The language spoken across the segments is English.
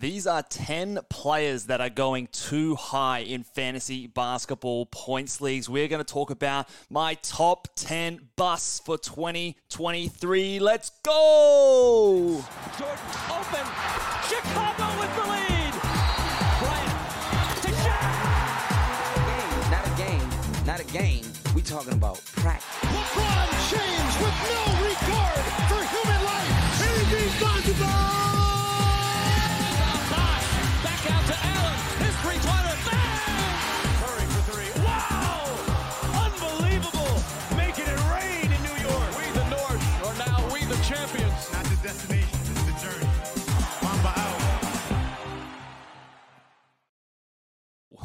These are 10 players that are going too high in fantasy basketball points leagues. We're going to talk about my top 10 busts for 2023. Let's go! Jordan open. Chicago with the lead. Bryant to Shaq. Not a game, not a game. We talking about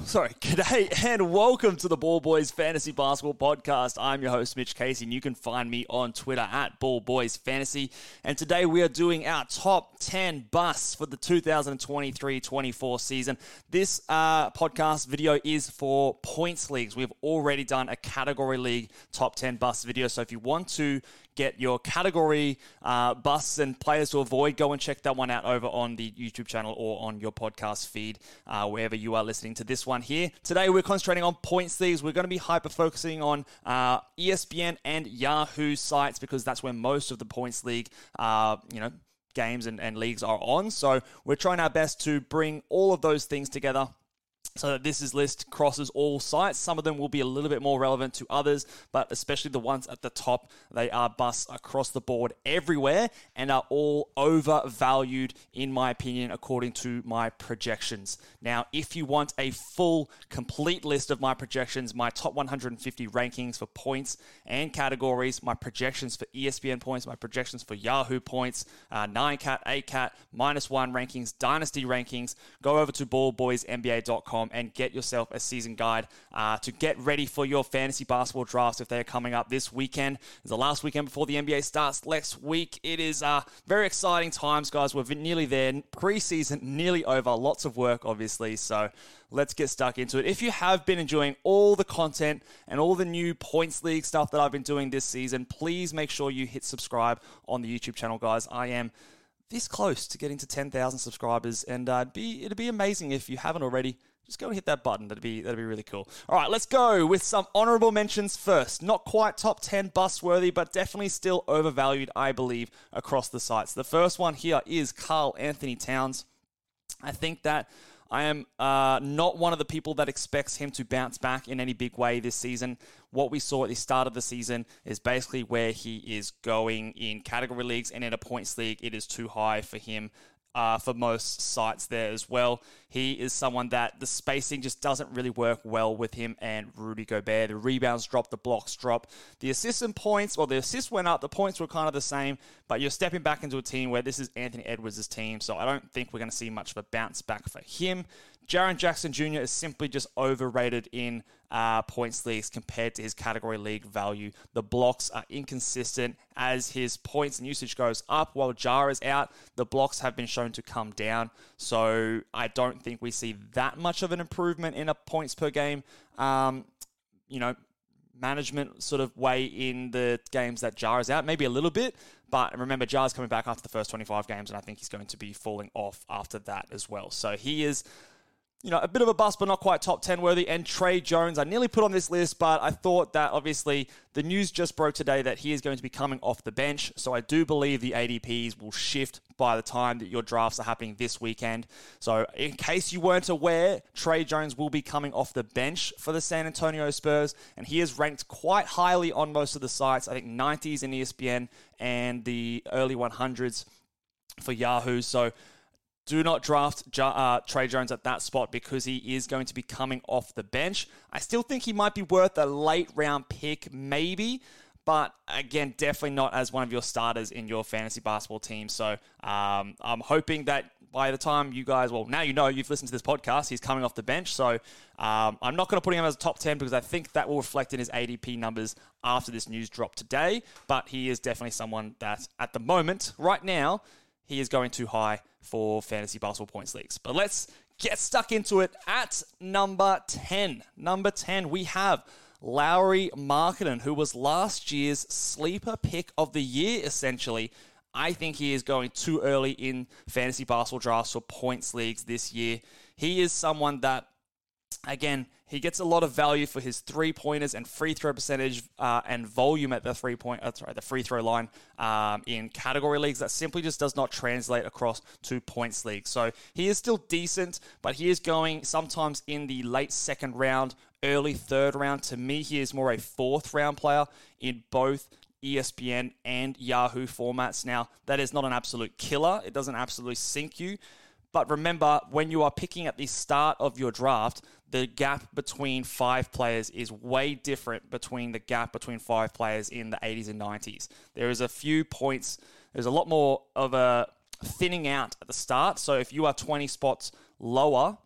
Sorry, g'day and welcome to the Ball Boys Fantasy Basketball Podcast. I'm your host, Mitch Casey, and you can find me on Twitter at Ball Boys Fantasy. And today we are doing our top 10 busts for the 2023 24 season. This uh, podcast video is for points leagues. We've already done a category league top 10 busts video. So if you want to get your category uh, busts and players to avoid, go and check that one out over on the YouTube channel or on your podcast feed, uh, wherever you are listening to this one here. Today, we're concentrating on points leagues. We're going to be hyper focusing on uh, ESPN and Yahoo sites because that's where most of the points league, uh, you know, games and, and leagues are on. So we're trying our best to bring all of those things together so that this is list crosses all sites. Some of them will be a little bit more relevant to others, but especially the ones at the top, they are busts across the board everywhere and are all overvalued, in my opinion, according to my projections. Now, if you want a full, complete list of my projections, my top 150 rankings for points and categories, my projections for ESPN points, my projections for Yahoo points, uh, 9cat, 8cat, minus one rankings, dynasty rankings, go over to ballboysnba.com and get yourself a season guide uh, to get ready for your fantasy basketball drafts if they're coming up this weekend. It's the last weekend before the NBA starts next week. It is uh, very exciting times, guys. We're nearly there. Preseason nearly over. Lots of work, obviously. So let's get stuck into it. If you have been enjoying all the content and all the new points league stuff that I've been doing this season, please make sure you hit subscribe on the YouTube channel, guys. I am this close to getting to 10,000 subscribers, and uh, be it'd be amazing if you haven't already. Just go and hit that button. That'd be that'd be really cool. All right, let's go with some honorable mentions first. Not quite top 10 bust worthy, but definitely still overvalued, I believe, across the sites. The first one here is Karl-Anthony Towns. I think that I am uh, not one of the people that expects him to bounce back in any big way this season. What we saw at the start of the season is basically where he is going in category leagues and in a points league. It is too high for him. Uh, for most sites there as well. He is someone that the spacing just doesn't really work well with him and Rudy Gobert. The rebounds drop, the blocks drop, the assists and points, well, the assists went up, the points were kind of the same, but you're stepping back into a team where this is Anthony Edwards' team, so I don't think we're going to see much of a bounce back for him. Jaren Jackson Jr. is simply just overrated in uh, points leagues compared to his category league value. The blocks are inconsistent as his points and usage goes up while Ja is out. The blocks have been shown to come down, so I don't think we see that much of an improvement in a points per game. Um, you know, management sort of way in the games that Ja is out, maybe a little bit, but remember Ja's coming back after the first 25 games, and I think he's going to be falling off after that as well. So he is you know, a bit of a bust, but not quite top 10 worthy. And Tre Jones, I nearly put on this list, but I thought that obviously the news just broke today that he is going to be coming off the bench. So I do believe the ADPs will shift by the time that your drafts are happening this weekend. So in case you weren't aware, Tre Jones will be coming off the bench for the San Antonio Spurs, and he is ranked quite highly on most of the sites. I think 90s in ESPN and the early 100s for Yahoo. So do not draft uh, Tre Jones at that spot because he is going to be coming off the bench. I still think he might be worth a late round pick, maybe. But again, definitely not as one of your starters in your fantasy basketball team. So um, I'm hoping that by the time you guys, well, now you know you've listened to this podcast, he's coming off the bench. So um, I'm not going to put him as a top 10 because I think that will reflect in his ADP numbers after this news drop today. But he is definitely someone that at the moment, right now, he is going too high for fantasy basketball points leagues. But let's get stuck into it at number 10. Number 10, we have Lauri Markkanen, who was last year's sleeper pick of the year, essentially. I think he is going too early in fantasy basketball drafts or points leagues this year. He is someone that Again, he gets a lot of value for his three pointers and free throw percentage uh, and volume at the three point, uh, sorry, the free throw line um, in category leagues. That simply just does not translate across to points leagues. So he is still decent, but he is going sometimes in the late second round, early third round. To me, he is more a fourth round player in both ESPN and Yahoo formats. Now, that is not an absolute killer. It doesn't absolutely sink you. But remember, when you are picking at the start of your draft, the gap between five players is way different between the gap between five players in the 80s and 90s. There is a few points, there's a lot more of a thinning out at the start. So if you are 20 spots lower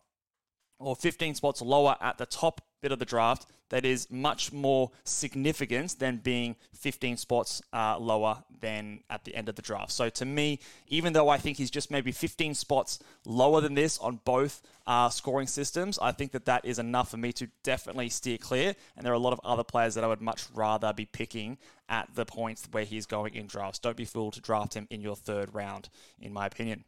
or 15 spots lower at the top bit of the draft that is much more significant than being 15 spots uh, lower than at the end of the draft. So to me, even though I think he's just maybe 15 spots lower than this on both uh, scoring systems, I think that that is enough for me to definitely steer clear. And there are a lot of other players that I would much rather be picking at the points where he's going in drafts. Don't be fooled to draft him in your third round, in my opinion.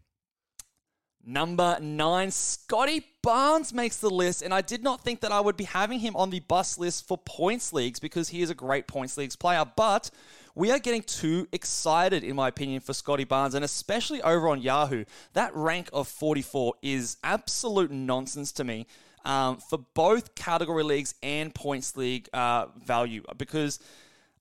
Number nine, Scottie Barnes makes the list, and I did not think that I would be having him on the bus list for points leagues because he is a great points leagues player. But we are getting too excited, in my opinion, for Scottie Barnes, and especially over on Yahoo. That rank of 44 is absolute nonsense to me um, for both category leagues and points league uh, value because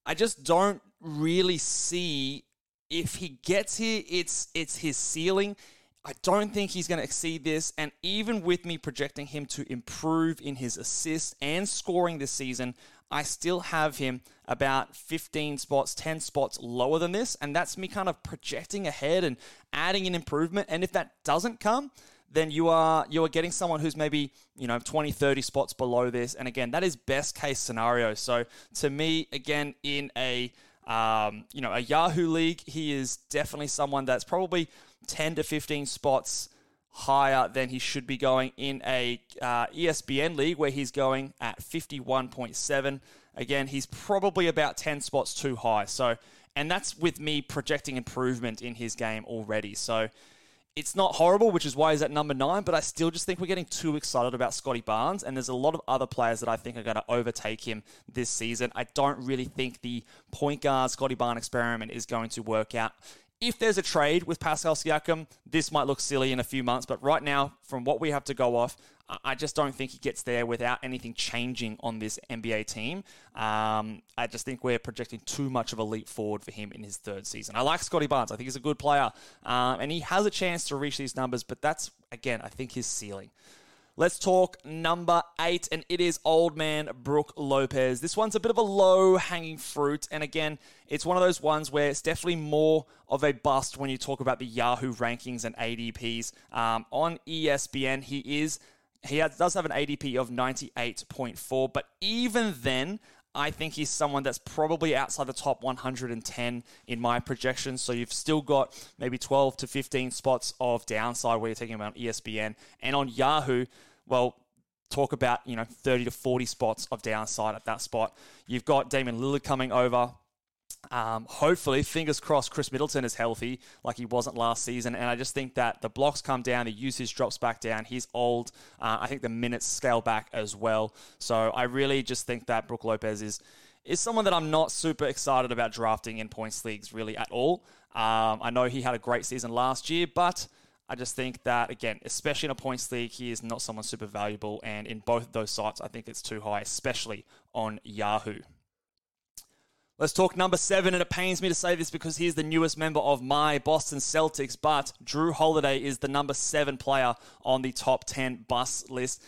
I just don't really see if he gets here, it's it's his ceiling. I don't think he's going to exceed this. And even with me projecting him to improve in his assists and scoring this season, I still have him about 15 spots, 10 spots lower than this. And that's me kind of projecting ahead and adding an improvement. And if that doesn't come, then you are you are getting someone who's maybe you know 20 30 spots below this and again that is best case scenario so to me again in a um, you know a yahoo league he is definitely someone that's probably 10 to 15 spots higher than he should be going in a uh, ESPN league where he's going at 51.7. Again, he's probably about 10 spots too high. So, and that's with me projecting improvement in his game already. So, it's not horrible, which is why he's at number nine, but I still just think we're getting too excited about Scottie Barnes, and there's a lot of other players that I think are going to overtake him this season. I don't really think the point guard Scottie Barnes experiment is going to work out if there's a trade with Pascal Siakam, this might look silly in a few months, but right now, from what we have to go off, I just don't think he gets there without anything changing on this NBA team. Um, I just think we're projecting too much of a leap forward for him in his third season. I like Scottie Barnes. I think he's a good player, um, and he has a chance to reach these numbers, but that's, again, I think his ceiling. Let's talk number eight, and it is old man Brook Lopez. This one's a bit of a low hanging fruit, and again, it's one of those ones where it's definitely more of a bust when you talk about the Yahoo rankings and ADPs. Um, on ESPN, he is he does have an ADP of 98.4, but even then, I think he's someone that's probably outside the top 110 in my projections. So you've still got maybe 12 to 15 spots of downside where you're taking about ESPN. And on Yahoo, well, talk about, you know, 30 to 40 spots of downside at that spot. You've got Damian Lillard coming over. Um, hopefully, fingers crossed, Khris Middleton is healthy like he wasn't last season. And I just think that the blocks come down, the usage drops back down. He's old. Uh, I think the minutes scale back as well. So I really just think that Brook Lopez is is someone that I'm not super excited about drafting in points leagues really at all. Um, I know he had a great season last year, but I just think that, again, especially in a points league, he is not someone super valuable. And in both of those sites, I think it's too high, especially on Yahoo. Let's talk number seven, and it pains me to say this because he's the newest member of my Boston Celtics, but Jrue Holiday is the number seven player on the top 10 bus list.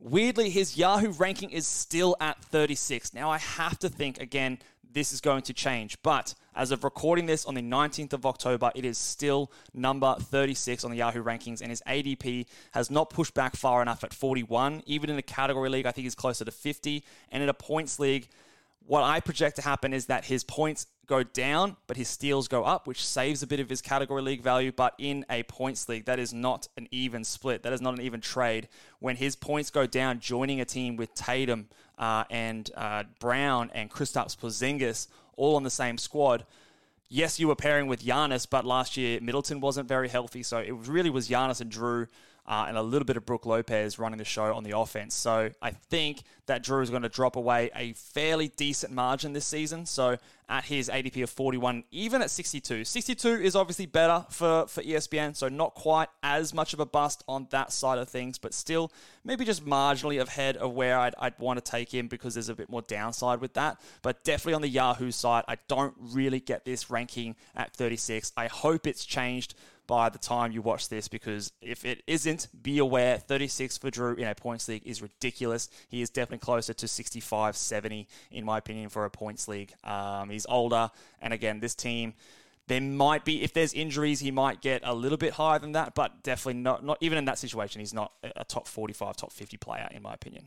Weirdly, his Yahoo ranking is still at 36. Now, I have to think, again, this is going to change. But as of recording this on the 19th of October, it is still number 36 on the Yahoo rankings, and his ADP has not pushed back far enough at 41. Even in a category league, I think he's closer to 50. And in a points league, what I project to happen is that his points go down, but his steals go up, which saves a bit of his category league value. But in a points league, that is not an even split. That is not an even trade. When his points go down, joining a team with Tatum uh, and uh, Brown and Kristaps Porzingis all on the same squad, yes, you were pairing with Giannis, but last year Middleton wasn't very healthy, so it really was Giannis and Jrue uh, and a little bit of Brook Lopez running the show on the offense. So I think that Jrue is going to drop away a fairly decent margin this season. So at his ADP of 41, even at 62, 62 is obviously better for, for ESPN. So not quite as much of a bust on that side of things, but still maybe just marginally ahead of where I'd, I'd want to take him because there's a bit more downside with that. But definitely on the Yahoo side, I don't really get this ranking at 36. I hope it's changed by the time you watch this because if it isn't, be aware 36 for Jrue in a points league is ridiculous. He is definitely closer to 65, 70, in my opinion, for a points league. Um, he's older, and again, this team. There might be, if there's injuries, he might get a little bit higher than that, but definitely not, not even in that situation. He's not a top 45, top 50 player, in my opinion.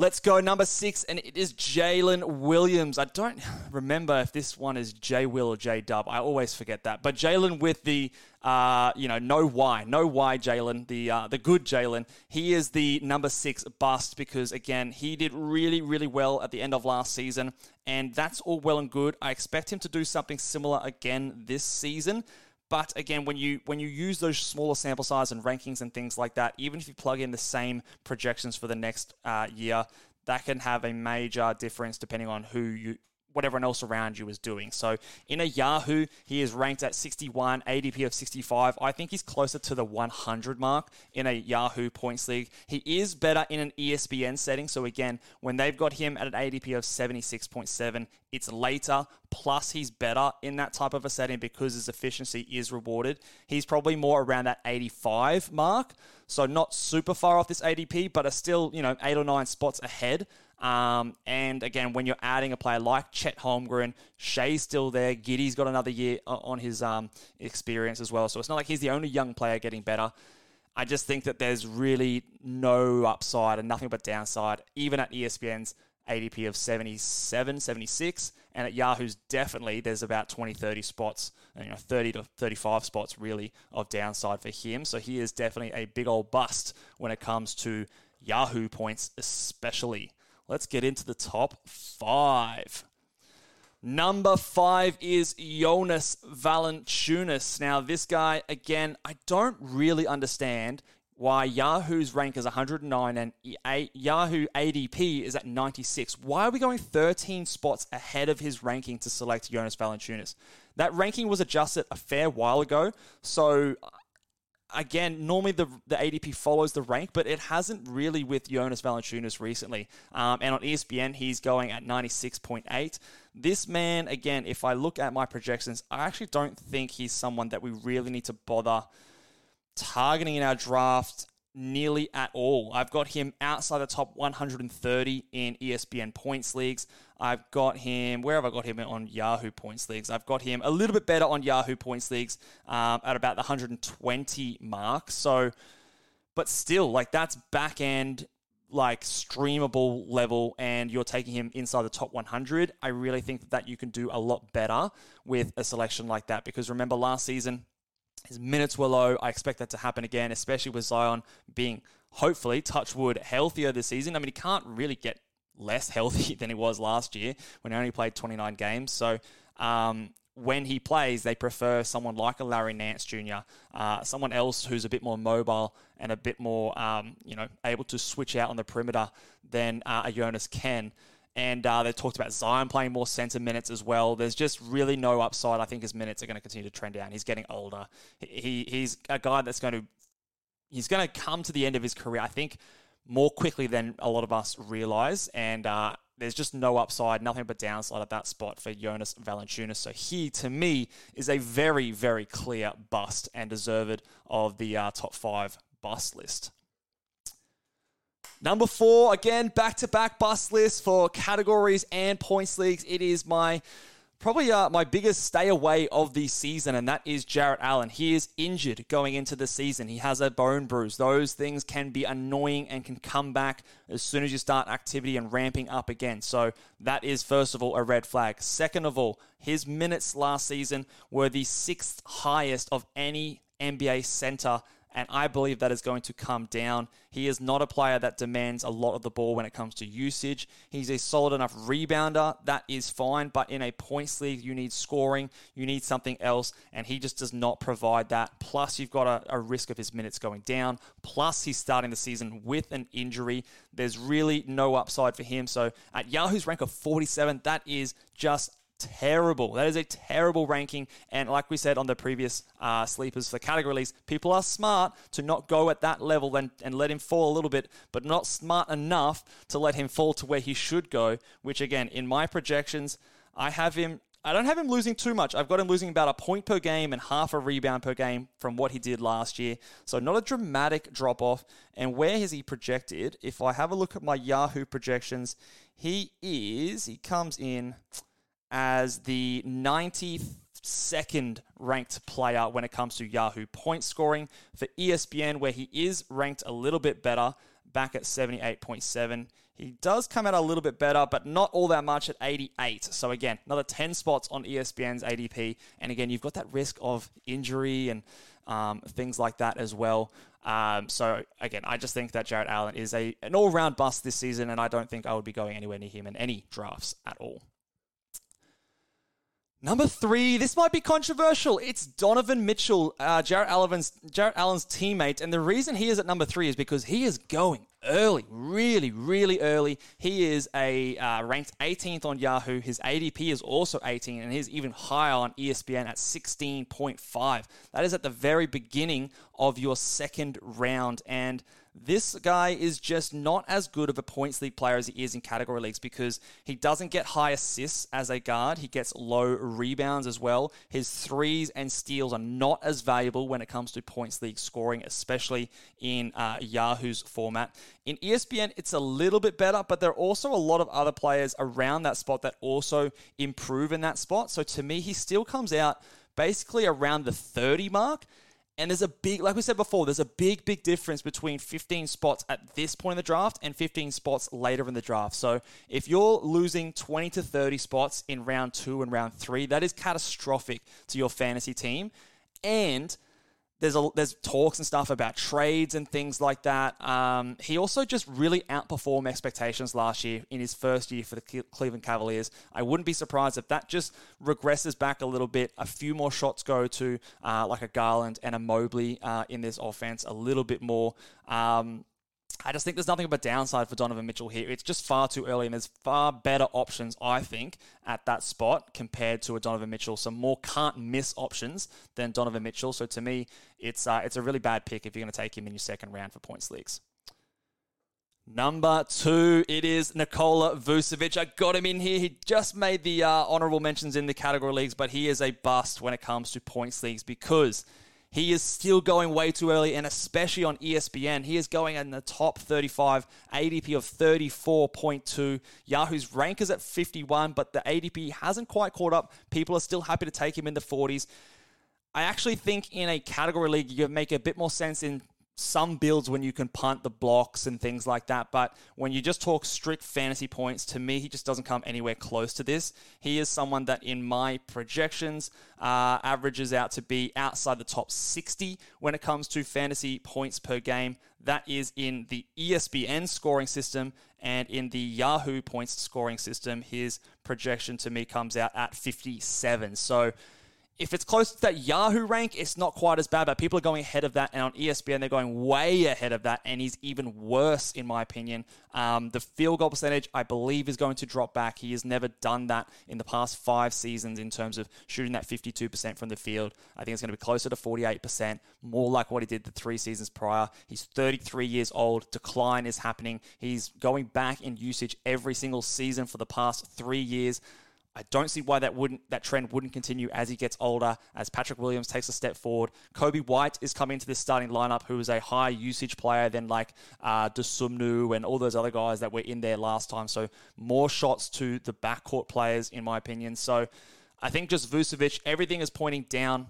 Let's go number six, and it is Jalen Williams. I don't remember if this one is J Will or J Dub. I always forget that. But Jalen with the, uh, you know, no why, no why Jalen, the uh, the good Jalen. He is the number six bust because again he did really really well at the end of last season, and that's all well and good. I expect him to do something similar again this season. But again, when you when you use those smaller sample size and rankings and things like that, even if you plug in the same projections for the next uh, year, that can have a major difference depending on who you what everyone else around you is doing. So in a Yahoo, he is ranked at 61, ADP of 65. I think he's closer to the 100 mark in a Yahoo points league. He is better in an ESPN setting. So again, when they've got him at an ADP of 76.7, it's later. Plus, he's better in that type of a setting because his efficiency is rewarded. He's probably more around that 85 mark. So not super far off this ADP, but are still, you know, eight or nine spots ahead. Um, and again, when you're adding a player like Chet Holmgren, Shai's still there. Giddey's got another year on his um, experience as well. So it's not like he's the only young player getting better. I just think that there's really no upside and nothing but downside, even at ESPN's ADP of 77, 76. And at Yahoo's, definitely there's about 20, 30 spots, you know, 30 to 35 spots really of downside for him. So he is definitely a big old bust when it comes to Yahoo points, especially. Let's get into the top five. Number five is Jonas Valanciunas. Now, this guy, again, I don't really understand why Yahoo's rank is 109 and Yahoo ADP is at 96. Why are we going 13 spots ahead of his ranking to select Jonas Valanciunas? That ranking was adjusted a fair while ago, so again, normally the, the ADP follows the rank, but it hasn't really with Jonas Valanciunas recently. Um, and on ESPN, he's going at 96.8. This man, again, if I look at my projections, I actually don't think he's someone that we really need to bother targeting in our draft nearly at all. I've got him outside the top 130 in ESPN points leagues. I've got him, where have I got him on Yahoo points leagues? I've got him a little bit better on Yahoo points leagues um, at about the 120 mark. So, but still, like that's back end, like streamable level, and you're taking him inside the top 100. I really think that you can do a lot better with a selection like that because remember last season, his minutes were low. I expect that to happen again, especially with Zion being hopefully, touch wood, healthier this season. I mean, he can't really get less healthy than he was last year when he only played 29 games. So, um, when he plays, they prefer someone like a Larry Nance Jr., uh, someone else who's a bit more mobile and a bit more, um, you know, able to switch out on the perimeter than uh, a Jonas can. And uh, they talked about Zion playing more center minutes as well. There's just really no upside. I think his minutes are going to continue to trend down. He's getting older. He, he's a guy that's going to he's going to come to the end of his career. I think more quickly than a lot of us realize. And uh, there's just no upside, nothing but downside at that spot for Jonas Valanciunas. So he, to me, is a very, very clear bust and deserved of the uh, top five bust list. Number four, again, back to back bust list for categories and points leagues. It is my probably uh, my biggest stay away of the season, and that is Jarrett Allen. He is injured going into the season. He has a bone bruise. Those things can be annoying and can come back as soon as you start activity and ramping up again. So that is, first of all, a red flag. Second of all, his minutes last season were the sixth highest of any NBA center and I believe that is going to come down. He is not a player that demands a lot of the ball when it comes to usage. He's a solid enough rebounder, that is fine, but in a points league, you need scoring, you need something else, and he just does not provide that. Plus, you've got a, a risk of his minutes going down. Plus, he's starting the season with an injury. There's really no upside for him. So, at Yahoo's rank of 47, that is just terrible. That is a terrible ranking. And like we said on the previous uh, sleepers for category leagues, people are smart to not go at that level and, and let him fall a little bit, but not smart enough to let him fall to where he should go, which again, in my projections, I have him. I don't have him losing too much. I've got him losing about a point per game and half a rebound per game from what he did last year. So, not a dramatic drop off. And where is he projected? If I have a look at my Yahoo projections, he is, he comes in as the 92nd ranked player when it comes to Yahoo point scoring. For ESPN, where he is ranked a little bit better, back at 78.7. He does come out a little bit better, but not all that much at 88. So again, another 10 spots on ESPN's ADP. And again, you've got that risk of injury and um, things like that as well. Um, so again, I just think that Jarrett Allen is a an all round bust this season, and I don't think I would be going anywhere near him in any drafts at all. Number three, this might be controversial. It's Donovan Mitchell, uh, Jarrett, Allen's, Jarrett Allen's teammate. And the reason he is at number three is because he is going early, really, really early. He is a uh, ranked 18th on Yahoo. His ADP is also 18, and he's even higher on ESPN at 16.5. That is at the very beginning of your second round. And this guy is just not as good of a points league player as he is in category leagues because he doesn't get high assists as a guard. He gets low rebounds as well. His threes and steals are not as valuable when it comes to points league scoring, especially in uh, Yahoo's format. In ESPN, it's a little bit better, but there are also a lot of other players around that spot that also improve in that spot. So to me, he still comes out basically around the 30 mark. And there's a big, like we said before, there's a big, big difference between 15 spots at this point in the draft and 15 spots later in the draft. So if you're losing 20 to 30 spots in round two and round three, that is catastrophic to your fantasy team. And there's a, there's talks and stuff about trades and things like that. Um, he also just really outperformed expectations last year in his first year for the Cleveland Cavaliers. I wouldn't be surprised if that just regresses back a little bit. A few more shots go to uh, like a Garland and a Mobley uh, in this offense a little bit more. Um, I just think there's nothing but downside for Donovan Mitchell here. It's just far too early, and there's far better options, I think, at that spot compared to a Donovan Mitchell. Some more can't miss options than Donovan Mitchell. So to me, it's uh, it's a really bad pick if you're going to take him in your second round for points leagues. Number two, it is Nikola Vucevic. I got him in here. He just made the uh, honorable mentions in the category leagues, but he is a bust when it comes to points leagues because he is still going way too early, and especially on ESPN, he is going in the top 35, ADP of 34.2. Yahoo's rank is at 51, but the ADP hasn't quite caught up. People are still happy to take him in the 40s. I actually think in a category league, you make a bit more sense in some builds when you can punt the blocks and things like that. But when you just talk strict fantasy points, to me, he just doesn't come anywhere close to this. He is someone that, in my projections, uh, averages out to be outside the top 60 when it comes to fantasy points per game. That is in the ESPN scoring system and in the Yahoo points scoring system. His projection to me comes out at 57. So, if it's close to that Yahoo rank, it's not quite as bad, but people are going ahead of that. And on ESPN, they're going way ahead of that. And he's even worse, in my opinion. Um, the field goal percentage, I believe, is going to drop back. He has never done that in the past five seasons in terms of shooting that 52% from the field. I think it's going to be closer to 48%, more like what he did the three seasons prior. He's 33 years old. Decline is happening. He's going back in usage every single season for the past three years. I don't see why that wouldn't that trend wouldn't continue as he gets older, as Patrick Williams takes a step forward. Coby White is coming into this starting lineup, who is a high usage player than like uh, Dosunmu and all those other guys that were in there last time. So more shots to the backcourt players, in my opinion. So I think just Vucevic, everything is pointing down.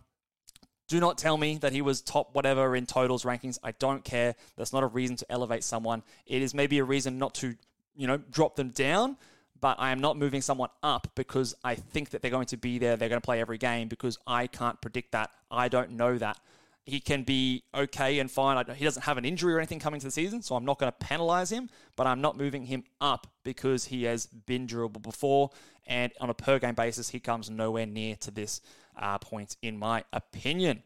Do not tell me that he was top whatever in totals rankings. I don't care. That's not a reason to elevate someone. It is maybe a reason not to, you know, drop them down, but I am not moving someone up because I think that they're going to be there. They're going to play every game because I can't predict that. I don't know that. He can be okay and fine. He doesn't have an injury or anything coming to the season, so I'm not going to penalize him, but I'm not moving him up because he has been durable before. And on a per game basis, he comes nowhere near to this uh, point, in my opinion.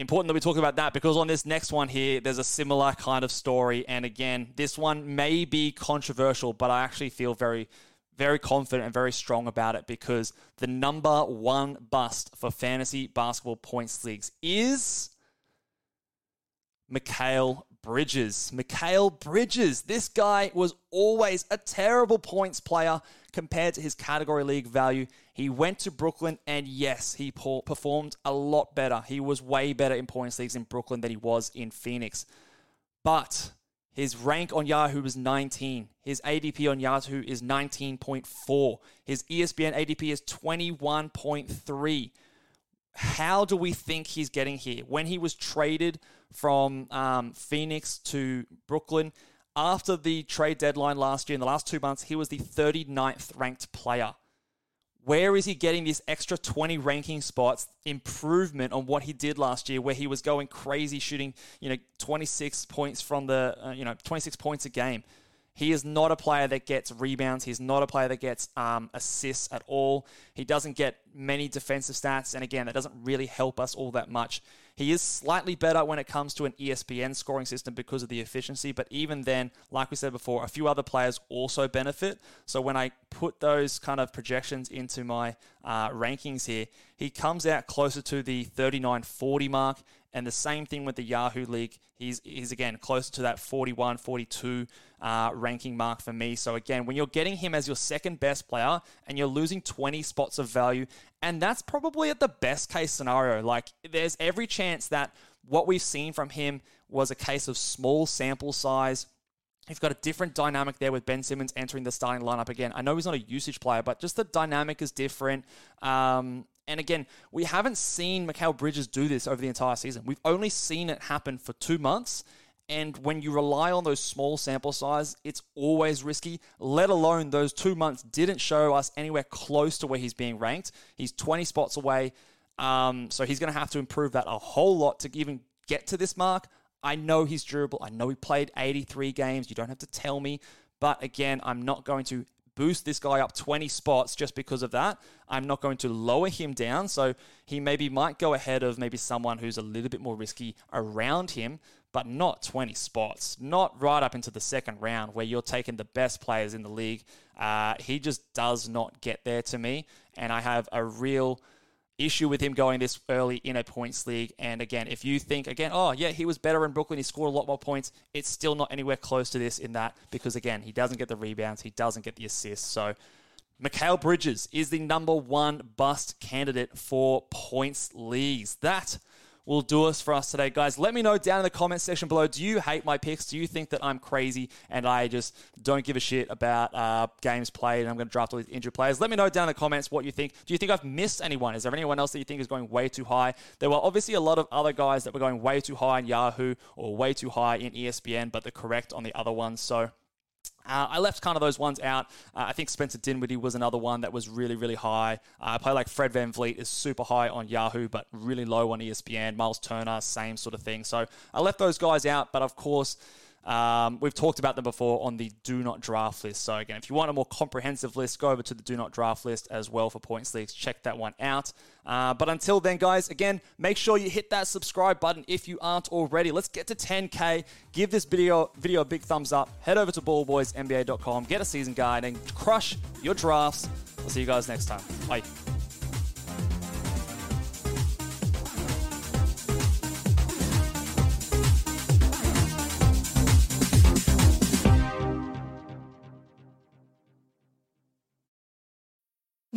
Important that we talk about that because on this next one here, there's a similar kind of story. And again, this one may be controversial, but I actually feel very, very confident and very strong about it because the number one bust for fantasy basketball points leagues is Mikal Bridges. Mikal Bridges. This guy was always a terrible points player compared to his category league value. He went to Brooklyn, and yes, he performed a lot better. He was way better in points leagues in Brooklyn than he was in Phoenix. But his rank on Yahoo was 19. His ADP on Yahoo is 19.4. His ESPN ADP is 21.3. How do we think he's getting here? When he was traded from um, Phoenix to Brooklyn, after the trade deadline last year, in the last two months, he was the 39th ranked player. Where is he getting this extra 20 ranking spots improvement on what he did last year, where he was going crazy, shooting, you know, 26 points from the, uh, you know, 26 points a game? He is not a player that gets rebounds. He's not a player that gets um, assists at all. He doesn't get many defensive stats. And again, that doesn't really help us all that much. He is slightly better when it comes to an ESPN scoring system because of the efficiency. But even then, like we said before, a few other players also benefit. So when I put those kind of projections into my uh, rankings here, he comes out closer to the 39 40 mark. And the same thing with the Yahoo League. He's, he's again closer to that 41, 42 uh, ranking mark for me. So again, when you're getting him as your second best player and you're losing 20 spots of value, and that's probably at the best case scenario. Like there's every chance that what we've seen from him was a case of small sample size. You've got a different dynamic there with Ben Simmons entering the starting lineup again. I know he's not a usage player, but just the dynamic is different. Um, and again, we haven't seen Mikal Bridges do this over the entire season. We've only seen it happen for two months. And when you rely on those small sample size, it's always risky, let alone those two months didn't show us anywhere close to where he's being ranked. He's 20 spots away. Um, so he's going to have to improve that a whole lot to even get to this mark. I know he's durable. I know he played 83 games. You don't have to tell me. But again, I'm not going to boost this guy up 20 spots just because of that. I'm not going to lower him down. So he maybe might go ahead of maybe someone who's a little bit more risky around him, but not 20 spots. Not right up into the second round where you're taking the best players in the league. Uh, he just does not get there to me. And I have a real issue with him going this early in a points league. And again, if you think, again, oh, yeah, he was better in Brooklyn, he scored a lot more points, it's still not anywhere close to this in that because, again, he doesn't get the rebounds, he doesn't get the assists. So, Mikal Bridges is the number one bust candidate for points leagues. That will do us for us today, guys. Let me know down in the comment section below. Do you hate my picks? Do you think that I'm crazy and I just don't give a shit about uh, games played and I'm going to draft all these injured players? Let me know down in the comments what you think. Do you think I've missed anyone? Is there anyone else that you think is going way too high? There were obviously a lot of other guys that were going way too high in Yahoo or way too high in ESPN, but the correct on the other ones. So uh, I left kind of those ones out. Uh, I think Spencer Dinwiddie was another one that was really, really high. Uh, I play like Fred Van VanVleet is super high on Yahoo, but really low on ESPN. Miles Turner, same sort of thing. So I left those guys out, but of course, um, we've talked about them before on the do not draft list. So, again, if you want a more comprehensive list, go over to the do not draft list as well for points leagues. Check that one out. Uh, but until then, guys, again, make sure you hit that subscribe button if you aren't already. Let's get to 10K. Give this video, video a big thumbs up. Head over to ballboysnba.com, get a season guide, and crush your drafts. I'll see you guys next time. Bye.